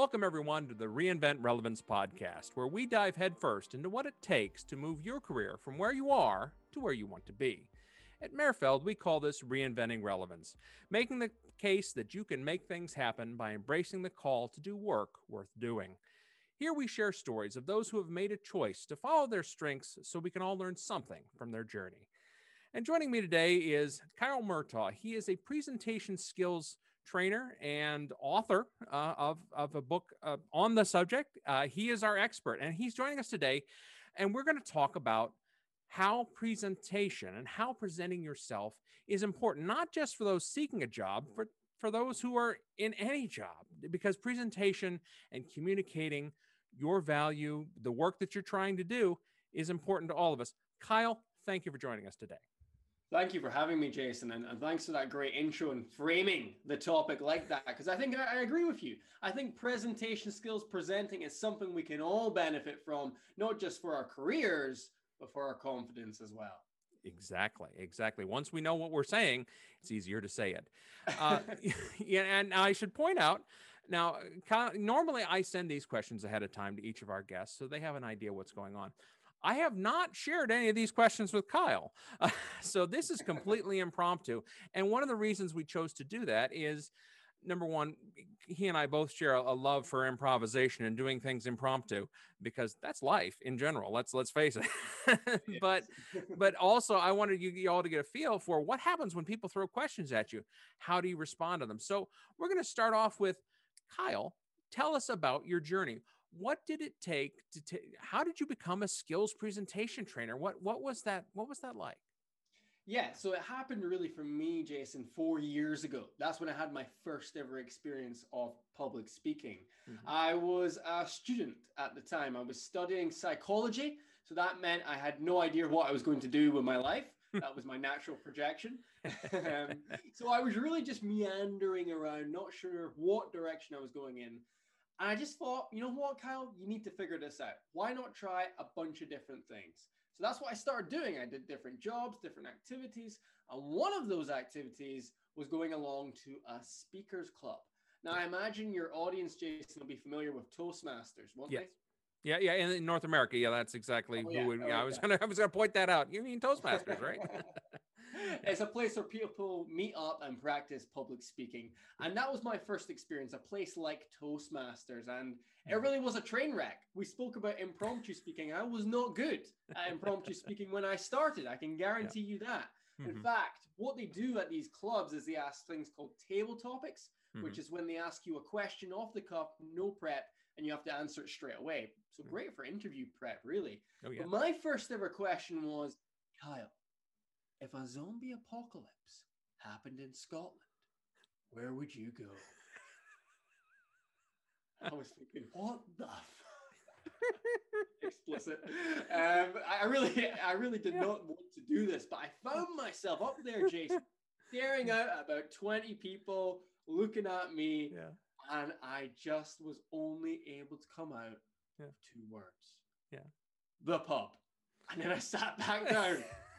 Welcome, everyone, to the Reinvent Relevance podcast, where we dive headfirst into what it takes to move your career from where you are to where you want to be. At Merfeld, we call this reinventing relevance, making the case that you can make things happen by embracing the call to do work worth doing. Here we share stories of those who have made a choice to follow their strengths so we can all learn something from their journey. And joining me today is Kyle Murtagh. He is a presentation skills trainer and author uh, of, of a book uh, on the subject. Uh, he is our expert, and he's joining us today. And we're going to talk about how presentation and how presenting yourself is important, not just for those seeking a job, but for those who are in any job, because presentation and communicating your value, the work that you're trying to do, is important to all of us. Kyle, thank you for joining us today. Thank you for having me, Jason, and, and thanks for that great intro and framing the topic like that. Because I think I, I, agree with you. I think presentation skills, presenting is something we can all benefit from, not just for our careers, but for our confidence as well. Exactly, exactly. Once we know what we're saying, it's easier to say it. Uh, yeah, and I should point out now, normally I send these questions ahead of time to each of our guests so they have an idea what's going on. I have not shared any of these questions with Kyle. Uh, so this is completely impromptu. And one of the reasons we chose to do that is number one, he and I both share a, love for improvisation and doing things impromptu because that's life in general. Let's let's face it. but but also I wanted you, you all to get a feel for what happens when people throw questions at you. How do you respond to them? So we're going to start off with Kyle. Tell us about your journey what did it take to t- how did you become a skills presentation trainer? What what was that what was that like? Yeah so it happened really for me jason four years ago. That's when i had my first ever experience of public speaking. Mm-hmm. i was a student at the time. I was studying psychology so that meant i had no idea what i was going to do with my life. That was my natural projection. Um, so i was really just meandering around not sure what direction i was going in and I just thought, you know what, Kyle, you need to figure this out. Why not try a bunch of different things? So that's what I started doing. I did different jobs, different activities. And one of those activities was going along to a speakers club. Now, I imagine your audience, Jason, will be familiar with Toastmasters, won't yes. they? Yeah, yeah, in North America, yeah, that's exactly oh, yeah. who. Would, oh, yeah, I was gonna, I was gonna point that out. You mean Toastmasters, right? it's a place where people meet up and practice public speaking. And that was my first experience, a place like Toastmasters. And it mm. really was a train wreck. We spoke about impromptu speaking. I was not good at impromptu speaking when I started. I can guarantee yeah. you that. Mm-hmm. In fact, what they do at these clubs is they ask things called table topics, mm-hmm. which is when they ask you a question off the cuff, no prep, and you have to answer it straight away. So mm. great for interview prep, really. Oh, yeah. But my first ever question was, Kyle, if a zombie apocalypse happened in Scotland, where would you go? I was thinking, what the explicit. Um, I really, I really did yeah. not want to do this, but I found myself up there, Jason, staring out at about 20 people looking at me. Yeah. And I just was only able to come out yeah. with two words. Yeah. The pub. And then I sat back down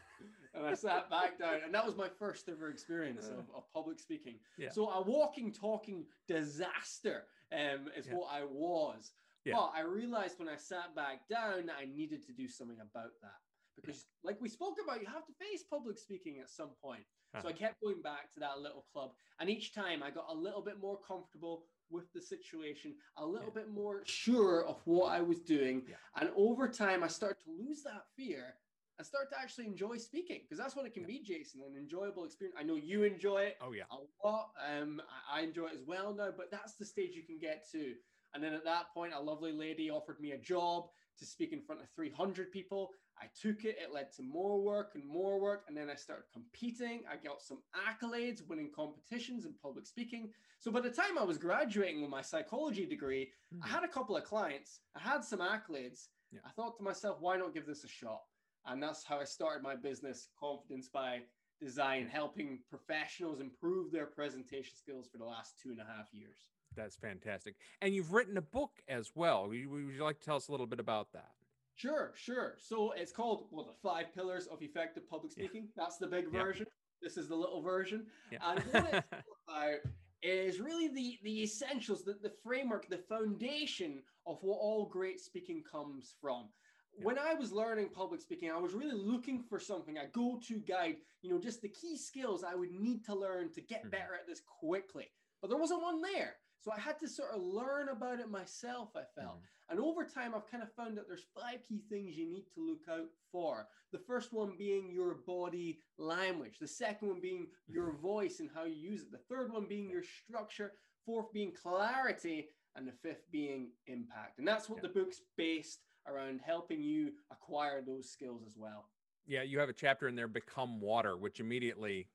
and I sat back down, and that was my first ever experience of, of public speaking. Yeah. So a walking, talking disaster um, is yeah. what I was. Yeah. But I realized when I sat back down that I needed to do something about that because, like we spoke about, you have to face public speaking at some point. Uh-huh. So I kept going back to that little club, and each time I got a little bit more comfortable with the situation, a little yeah. bit more sure of what I was doing. Yeah. And over time, I started to lose that fear and start to actually enjoy speaking because that's what it can be, Jason, an enjoyable experience. I know you enjoy it. Oh yeah, a lot. Um, I, enjoy it as well now, but that's the stage you can get to. And then at that point, a lovely lady offered me a job to speak in front of 300 people. I took it. It led to more work and more work. And then I started competing. I got some accolades, winning competitions in public speaking. So by the time I was graduating with my psychology degree, mm-hmm. I had a couple of clients. I had some accolades. Yeah. I thought to myself, why not give this a shot? And that's how I started my business, Confidence by Design, helping professionals improve their presentation skills for the last two and a half years. That's fantastic. And you've written a book as well. Would you like to tell us a little bit about that? Sure, sure. So it's called, well, the five pillars of effective public speaking. Yeah. That's the big version. Yeah. This is the little version. Yeah. And what it's about is really the the essentials, the, the framework, the foundation of what all great speaking comes from. When I was learning public speaking, I was really looking for something, a go-to guide, you know, just the key skills I would need to learn to get mm-hmm. better at this quickly. But there wasn't one there. So I had to sort of learn about it myself, I felt. Mm-hmm. And over time, I've kind of found that there's five key things you need to look out for. The first one being your body language, the second one being your voice and how you use it, the third one being your structure, fourth being clarity, and the fifth being impact. And that's what yeah. the book's based around helping you acquire those skills as well. Yeah, you have a chapter in there, Become Water, which immediately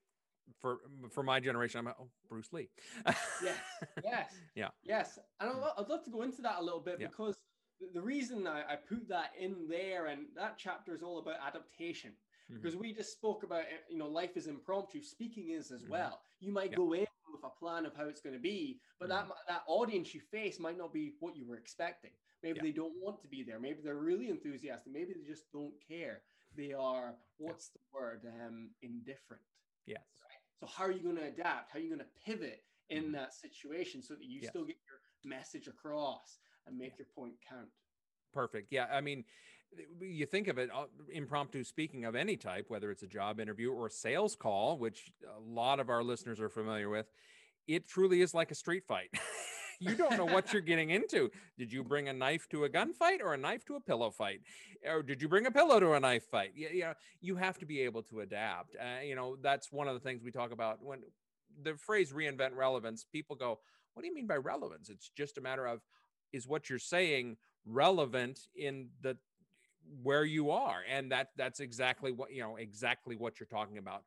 for for my generation, I'm like, oh, Bruce Lee. yes, yes, yeah, yes. And I'd, I'd love to go into that a little bit yeah. because the reason I, I, put that in there and that chapter is all about adaptation mm-hmm. because we just spoke about eh, you know life is impromptu speaking is as mm-hmm. well you might yeah. go in with a plan of how it's going to be but mm-hmm. that that audience you face might not be what you were expecting maybe yeah. they don't want to be there maybe they're really enthusiastic maybe they just don't care they are what's yeah. the word um indifferent yes right? so how are you going to adapt how are you going to pivot in mm-hmm. that situation so that you yes. still get your message across and make your point count. Perfect. Yeah. I mean, you think of it uh, impromptu speaking of any type, whether it's a job interview or a sales call, which a lot of our listeners are familiar with, it truly is like a street fight. you don't know what you're getting into. Did you bring a knife to a gunfight or a knife to a pillow fight? Or did you bring a pillow to a knife fight? Yeah, you know, you have to be able to adapt. Uh, you know, that's one of the things we talk about when the phrase reinvent relevance. People go, "What do you mean by relevance?" It's just a matter of is what you're saying relevant in the where you are and that that's exactly what you know exactly what you're talking about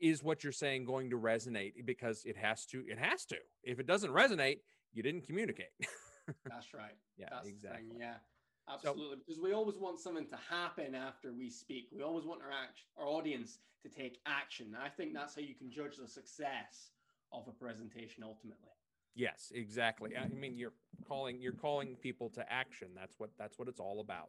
is what you're saying going to resonate because it has to it has to. If it doesn't resonate you didn't communicate. That's right. Yeah that's exactly. yeah absolutely so, because we always want something to happen after we speak. We always want our act, our audience to take action i think that's how you can judge the success of a presentation ultimately Yes, exactly. I mean, you're calling you're calling people to action. That's what that's what it's all about.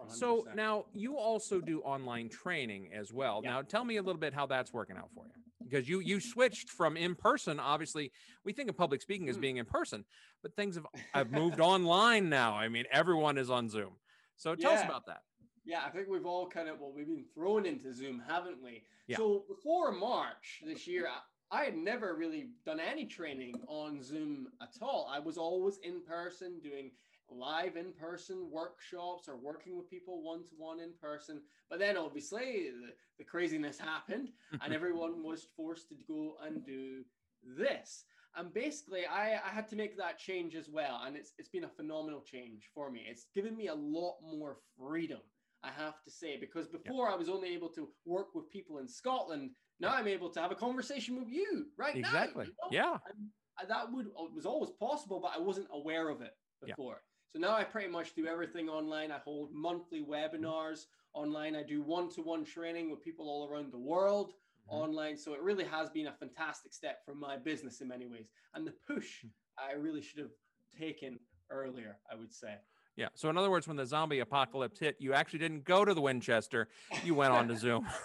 100%. So now you also do online training as well. Yeah. Now tell me a little bit how that's working out for you. Because you you switched from in person. Obviously, we think of public speaking as hmm. being in person, but things have have moved online now. I mean, everyone is on Zoom. So tell yeah. us about that. Yeah, I think we've all kind of well, we've been thrown into Zoom, haven't we? Yeah. So before March this year, I had never really done any training on Zoom at all. I was always in person doing live in person workshops or working with people one to one in person. But then obviously the, the craziness happened and everyone was forced to go and do this. And basically, I, I had to make that change as well. And it's, it's been a phenomenal change for me. It's given me a lot more freedom, I have to say, because before I was only able to work with people in Scotland now I'm able to have a conversation with you right exactly. now. Exactly. You know? Yeah. that would uh, was always possible, but I wasn't aware of it before. Yeah. So now I pretty much do everything online. I hold monthly webinars online. I do one-to-one training with people all around the world mm-hmm. online. So it really has been a fantastic step for my business in many ways. And the push mm-hmm. I really should have taken earlier, I would say. Yeah. So in other words, when the zombie apocalypse hit, you actually didn't go to the Winchester. You went on to Zoom.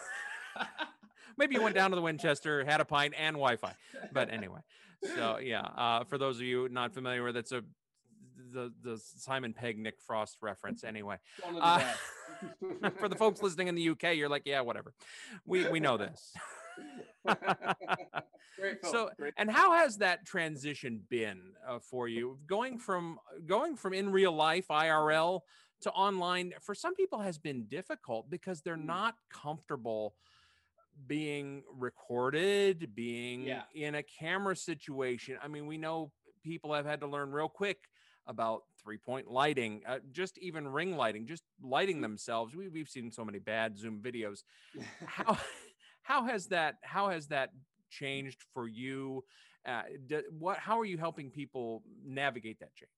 maybe you went down to the Winchester, had a pint and Wi-Fi. But anyway, so yeah, uh, for those of you not familiar with it's a the the Simon Pegg Nick Frost reference. Anyway, uh, for the folks listening in the UK, you're like, yeah, whatever. We we know this. so and how has that transition been uh, for you going from going from in real life irl to online for some people has been difficult because they're hmm. not comfortable being recorded, being yeah. in a camera situation. I mean, we know people have had to learn real quick about three point lighting, uh, just even ring lighting, just lighting mm. themselves. We, we've seen so many bad Zoom videos. how how has that how has that changed for you? Uh, do, what how are you helping people navigate that change?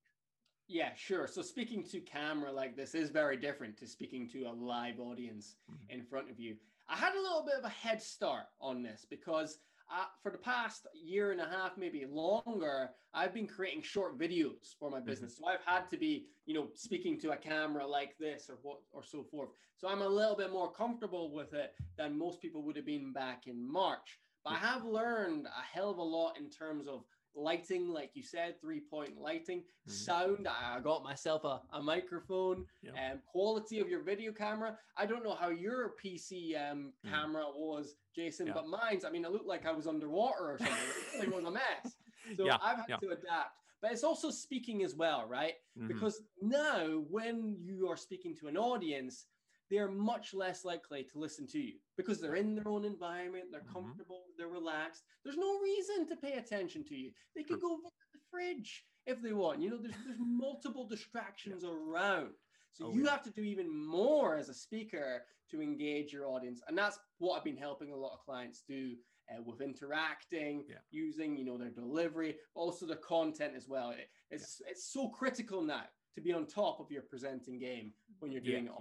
Yeah, sure. So speaking to camera like this is very different to speaking to a live audience mm-hmm. in front of you. I had a little bit of a head start on this because uh, for the past year and a half, maybe longer, I've been creating short videos for my mm-hmm. business. Mm-hmm. So I've had to be, you know, speaking to a camera like this or what or so forth. So I'm a little bit more comfortable with it than most people would have been back in March. But I have learned a hell of a lot in terms of lighting, like you said, three point lighting, mm-hmm. sound. I got myself a, a microphone, and yeah. um, quality of your video camera. I don't know how your PC um, mm. camera was, Jason, yeah. but mine's, I mean, it looked like I was underwater or something. it was a mess. So yeah. I've had to adapt. But it's also speaking as well, right? Mm-hmm. Because now when you are speaking to an audience, they're much less likely to listen to you because they're in their own environment, they're mm-hmm. comfortable, they're relaxed. There's no reason to pay attention to you. They could go visit the fridge if they want. You know, there's, there's multiple distractions yeah. around. So oh, you yeah. have to do even more as a speaker to engage your audience. And that's what I've been helping a lot of clients do uh, with interacting, yeah. using, you know, their delivery, but also the content as well. It, it's, it's so critical now to be on top of your presenting game when you're doing it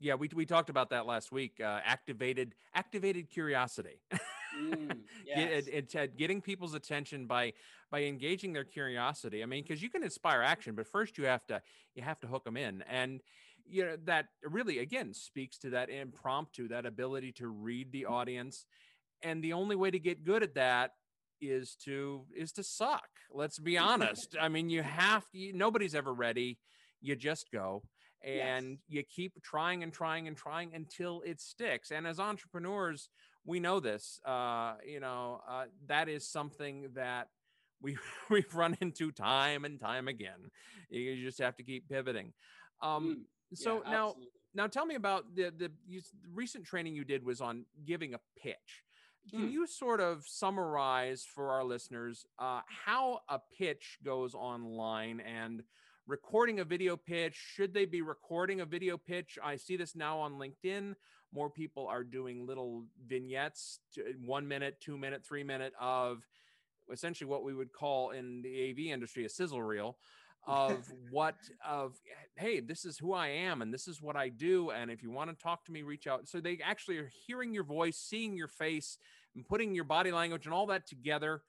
yeah, we we talked about that last week. Uh, activated activated curiosity. mm, yes. it, it, getting people's attention by by engaging their curiosity. I mean, because you can inspire action, but first you have to you have to hook them in, and you know that really again speaks to that impromptu, that ability to read the audience, and the only way to get good at that is to is to suck. Let's be honest. I mean, you have to. Nobody's ever ready. You just go and yes. you keep trying and trying and trying until it sticks and as entrepreneurs we know this uh, you know uh, that is something that we we've run into time and time again you just have to keep pivoting um, mm. so yeah, now now tell me about the, the, you, the recent training you did was on giving a pitch can mm. you sort of summarize for our listeners uh, how a pitch goes online and recording a video pitch. Should they be recording a video pitch? I see this now on LinkedIn. More people are doing little vignettes, one minute, two minute, three minute of essentially what we would call in the AV industry a sizzle reel of what of hey this is who i am and this is what i do and if you want to talk to me reach out so they actually are hearing your voice seeing your face and putting your body language and all that together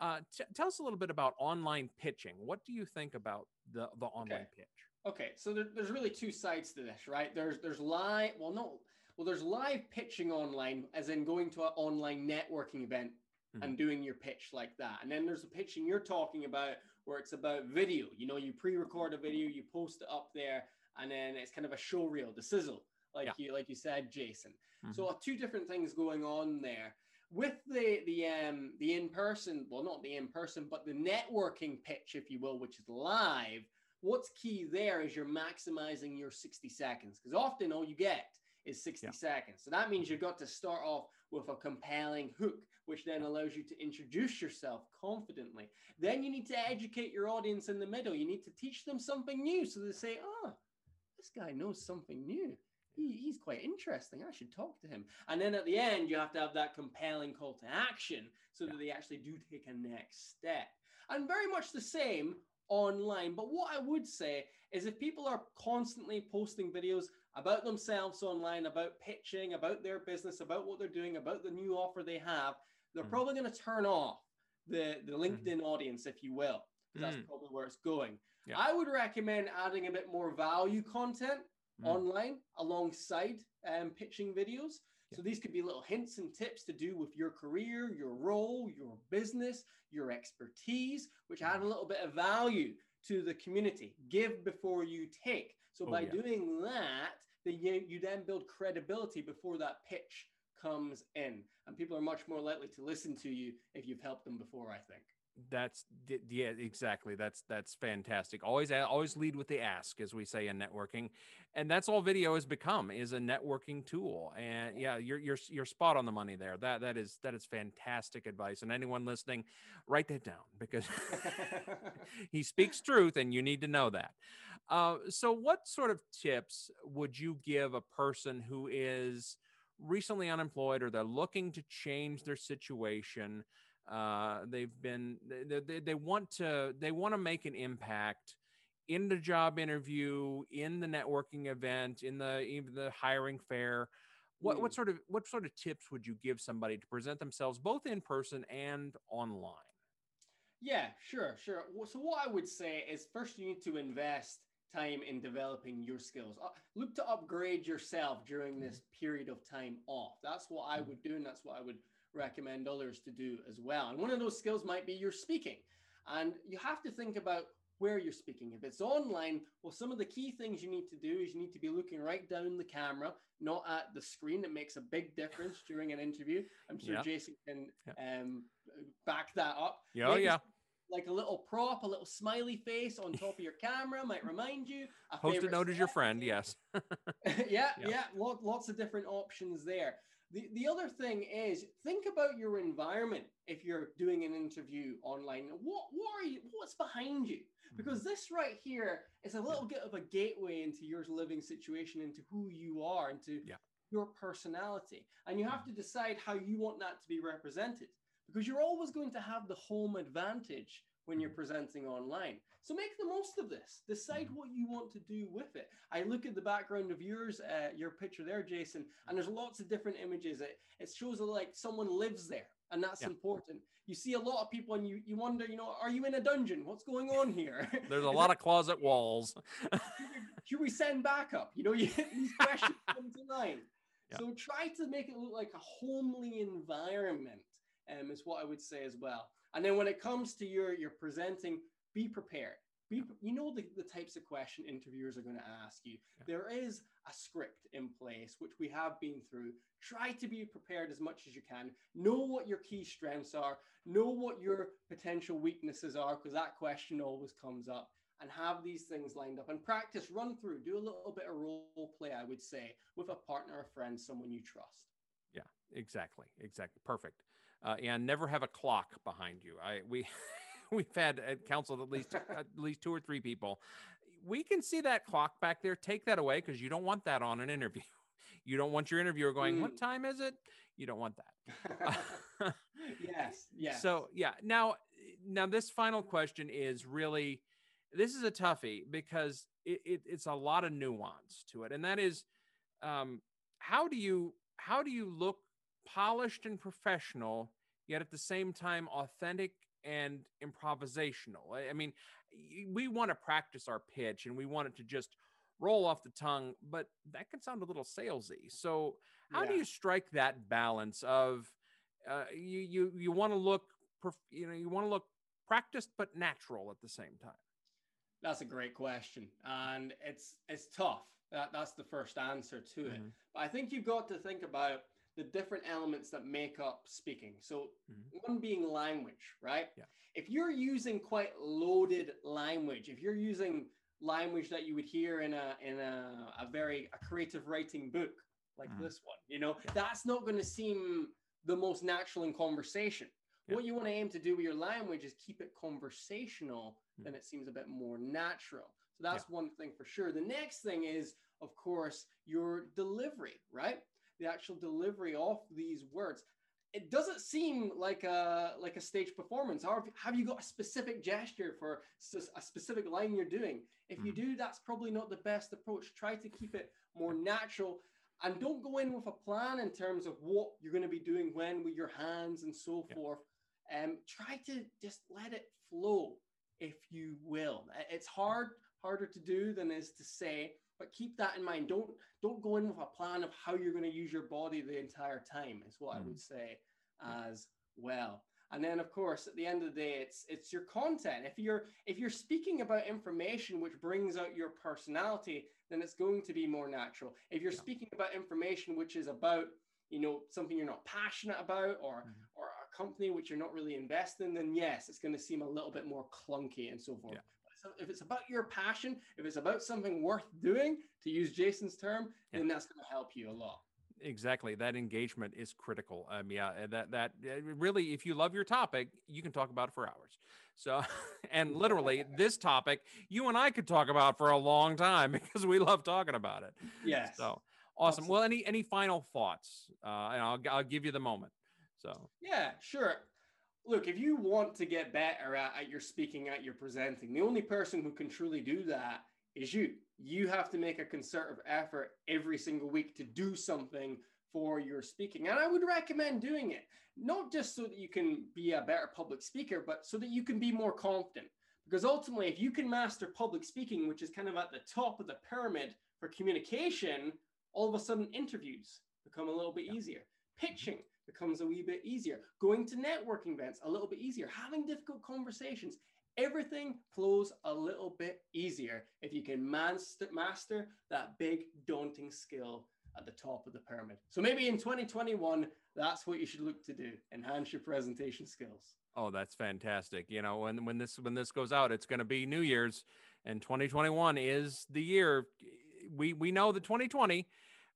uh, t- tell us a little bit about online pitching. What do you think about the the online okay. pitch? Okay, so there, there's really two sides to this, right? There's there's live. Well, no. Well, there's live pitching online, as in going to an online networking event mm-hmm. and doing your pitch like that. And then there's the pitching you're talking about, where it's about video. You know, you pre-record a video, you post it up there, and then it's kind of a show reel, the sizzle, like yeah. you like you said, Jason. Mm-hmm. So uh, two different things going on there with the the um the in person, well, not the in person, but the networking pitch, if you will, which is live. What's key there is you're maximizing your 60 seconds because often all you get is 60 yeah. seconds. So that means you've got to start off with a compelling hook, which then allows you to introduce yourself confidently. Then you need to educate your audience in the middle. You need to teach them something new. So they say, oh, this guy knows something new he, he's quite interesting. I should talk to him. And then at the end, you have to have that compelling call to action so that they actually do take a next step. And very much the same online. But what I would say is if people are constantly posting videos about themselves online, about pitching, about their business, about what they're doing, about the new offer they have, they're mm probably going to turn off the, the mm-hmm. LinkedIn mm audience, if you will. Mm. That's probably where it's going. Yeah. I would recommend adding a bit more value content mm. online alongside um, pitching videos. Yeah. So these could be little hints and tips to do with your career, your role, your business, your expertise, which add a little bit of value to the community. Give before you take. So oh, by yeah. doing that, then you, you then build credibility before that pitch comes in. And people are much more likely to listen to you if you've helped them before, I think. That's yeah, exactly. That's that's fantastic. Always always lead with the ask, as we say in networking, and that's all video has become is a networking tool. And yeah, you're you're you're spot on the money there. That that is that is fantastic advice. And anyone listening, write that down because he speaks truth, and you need to know that. Uh, so, what sort of tips would you give a person who is recently unemployed or they're looking to change their situation? Uh, they've been they, they, they want to they want to make an impact in the job interview, in the networking event, in the even the hiring fair. What what mm. sort of what sort of tips would you give somebody to present themselves both in person and online? Yeah, sure, sure. So what I would say is first you need to invest time in developing your skills. Uh, look to upgrade yourself during this mm. period of time off. That's what I mm. would do, and that's what I would recommend others to do as well. And one of those skills might be your speaking. And you have to think about where you're speaking. If it's online, well, some of the key things you need to do is you need to be looking right down the camera, not at the screen. It makes a big difference during an interview. I'm sure yeah. Jason can yeah. um, back that up. Yeah, oh, yeah. Like a little prop, a little smiley face on top of your camera might remind you. A Post-it note is your friend, yes. yeah, yeah, yeah. Lots of different options there. The, the other thing is think about your environment if you're doing an interview online. What, what are you, what's behind you? Because mm-hmm. this right here is a little bit of a gateway into your living situation, into who you are, into yeah. your personality. And you have mm-hmm. to decide how you want that to be represented because you're always going to have the home advantage when you're mm-hmm. presenting online. So make the most of this. Decide what you want to do with it. I look at the background of yours, uh, your picture there, Jason, and there's lots of different images. It, it shows like someone lives there, and that's yeah. important. You see a lot of people, and you you wonder, you know, are you in a dungeon? What's going on here? There's a lot of closet walls. should we send backup? You know, you, these questions come to mind. Yeah. So try to make it look like a homely environment. Um, is what I would say as well. And then when it comes to your your presenting, be prepared. Be, you know the, the types of question interviewers are going to ask you. Yeah. There is a script in place, which we have been through. Try to be prepared as much as you can. Know what your key strengths are. Know what your potential weaknesses are, because that question always comes up. And have these things lined up and practice, run through, do a little bit of role play, I would say, with a partner, a friend, someone you trust. Yeah, exactly. Exactly. Perfect. Uh, and never have a clock behind you. I, we, we've had at council at least at least two or three people. We can see that clock back there. Take that away because you don't want that on an interview. You don't want your interviewer going, mm. "What time is it?" You don't want that. yes. Yes. So yeah. Now, now this final question is really, this is a toughie because it, it, it's a lot of nuance to it, and that is, um, how do you how do you look polished and professional yet at the same time authentic and improvisational. I mean, we want to practice our pitch and we want it to just roll off the tongue, but that can sound a little salesy. So, how yeah. do you strike that balance of uh, you you you want to look you know you want to look practiced but natural at the same time? That's a great question, and it's it's tough. That that's the first answer to it. Mm-hmm. But I think you've got to think about the different elements that make up speaking. So, mm-hmm. one being language, right? Yeah. If you're using quite loaded language, if you're using language that you would hear in a in a, a very a creative writing book like mm-hmm. this one, you know, yeah. that's not going to seem the most natural in conversation. Yeah. What you want to aim to do with your language is keep it conversational, mm-hmm. then it seems a bit more natural. So that's yeah. one thing for sure. The next thing is, of course, your delivery, right? The actual delivery of these words. It doesn't seem like a like a stage performance. Or have you got a specific gesture for a specific line you're doing? If you mm-hmm. do that's probably not the best approach. Try to keep it more natural and don't go in with a plan in terms of what you're going to be doing when with your hands and so yeah. forth. Um try to just let it flow if you will. It's hard harder to do than is to say but keep that in mind. Don't don't go in with a plan of how you're going to use your body the entire time. Is what mm. I would say as well. And then, of course, at the end of the day, it's it's your content. If you're if you're speaking about information which brings out your personality, then it's going to be more natural. If you're yeah. speaking about information which is about you know something you're not passionate about or mm-hmm. or a company which you're not really invested in, then yes, it's going to seem a little bit more clunky and so forth. Yeah if it's about your passion, if it's about something worth doing, to use Jason's term, yeah. then that's going to help you a lot. Exactly, that engagement is critical. Um, yeah, that that really, if you love your topic, you can talk about it for hours. So, and literally, this topic you and I could talk about for a long time because we love talking about it. Yes. So awesome. Absolutely. Well, any any final thoughts? Uh, and I'll I'll give you the moment. So yeah, sure look, if you want to get better at, at your speaking, at your presenting, the only person who can truly do that is you. You have to make a concerted effort every single week to do something for your speaking. And I would recommend doing it, not just so that you can be a better public speaker, but so that you can be more confident. Because ultimately, if you can master public speaking, which is kind of at the top of the pyramid for communication, all of a sudden interviews become a little bit easier. Pitching becomes a wee bit easier. Going to networking events a little bit easier. Having difficult conversations, everything flows a little bit easier if you can master, that big daunting skill at the top of the pyramid. So maybe in 2021, that's what you should look to do: enhance your presentation skills. Oh, that's fantastic. You know, when when this when this goes out, it's going to be New Year's and 2021 is the year we we know that 2020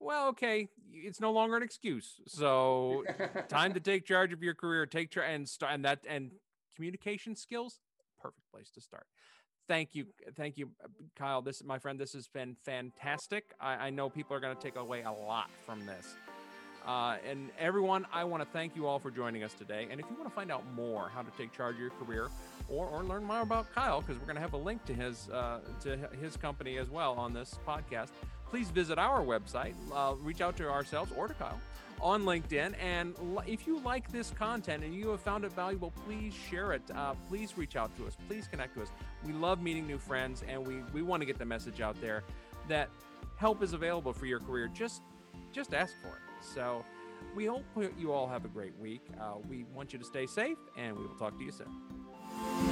well okay it's no longer an excuse. So time to take charge of your career take charge and start and that and communication skills perfect place to start. Thank you thank you kyle. This my friend this has been fantastic. I, I know people are going to take away a lot from this. Uh, and everyone, I want to thank you all for joining us today. And if you want to find out more how to take charge of your career, or, or learn more about Kyle, because we're going to have a link to his uh, to his company as well on this podcast, please visit our website, uh, reach out to ourselves or to Kyle on LinkedIn. And if you like this content and you have found it valuable, please share it. Uh, please reach out to us. Please connect to us. We love meeting new friends, and we we want to get the message out there that help is available for your career. Just just ask for it. So we hope you all have a great week. Uh, we want you to stay safe, and we will talk to you soon.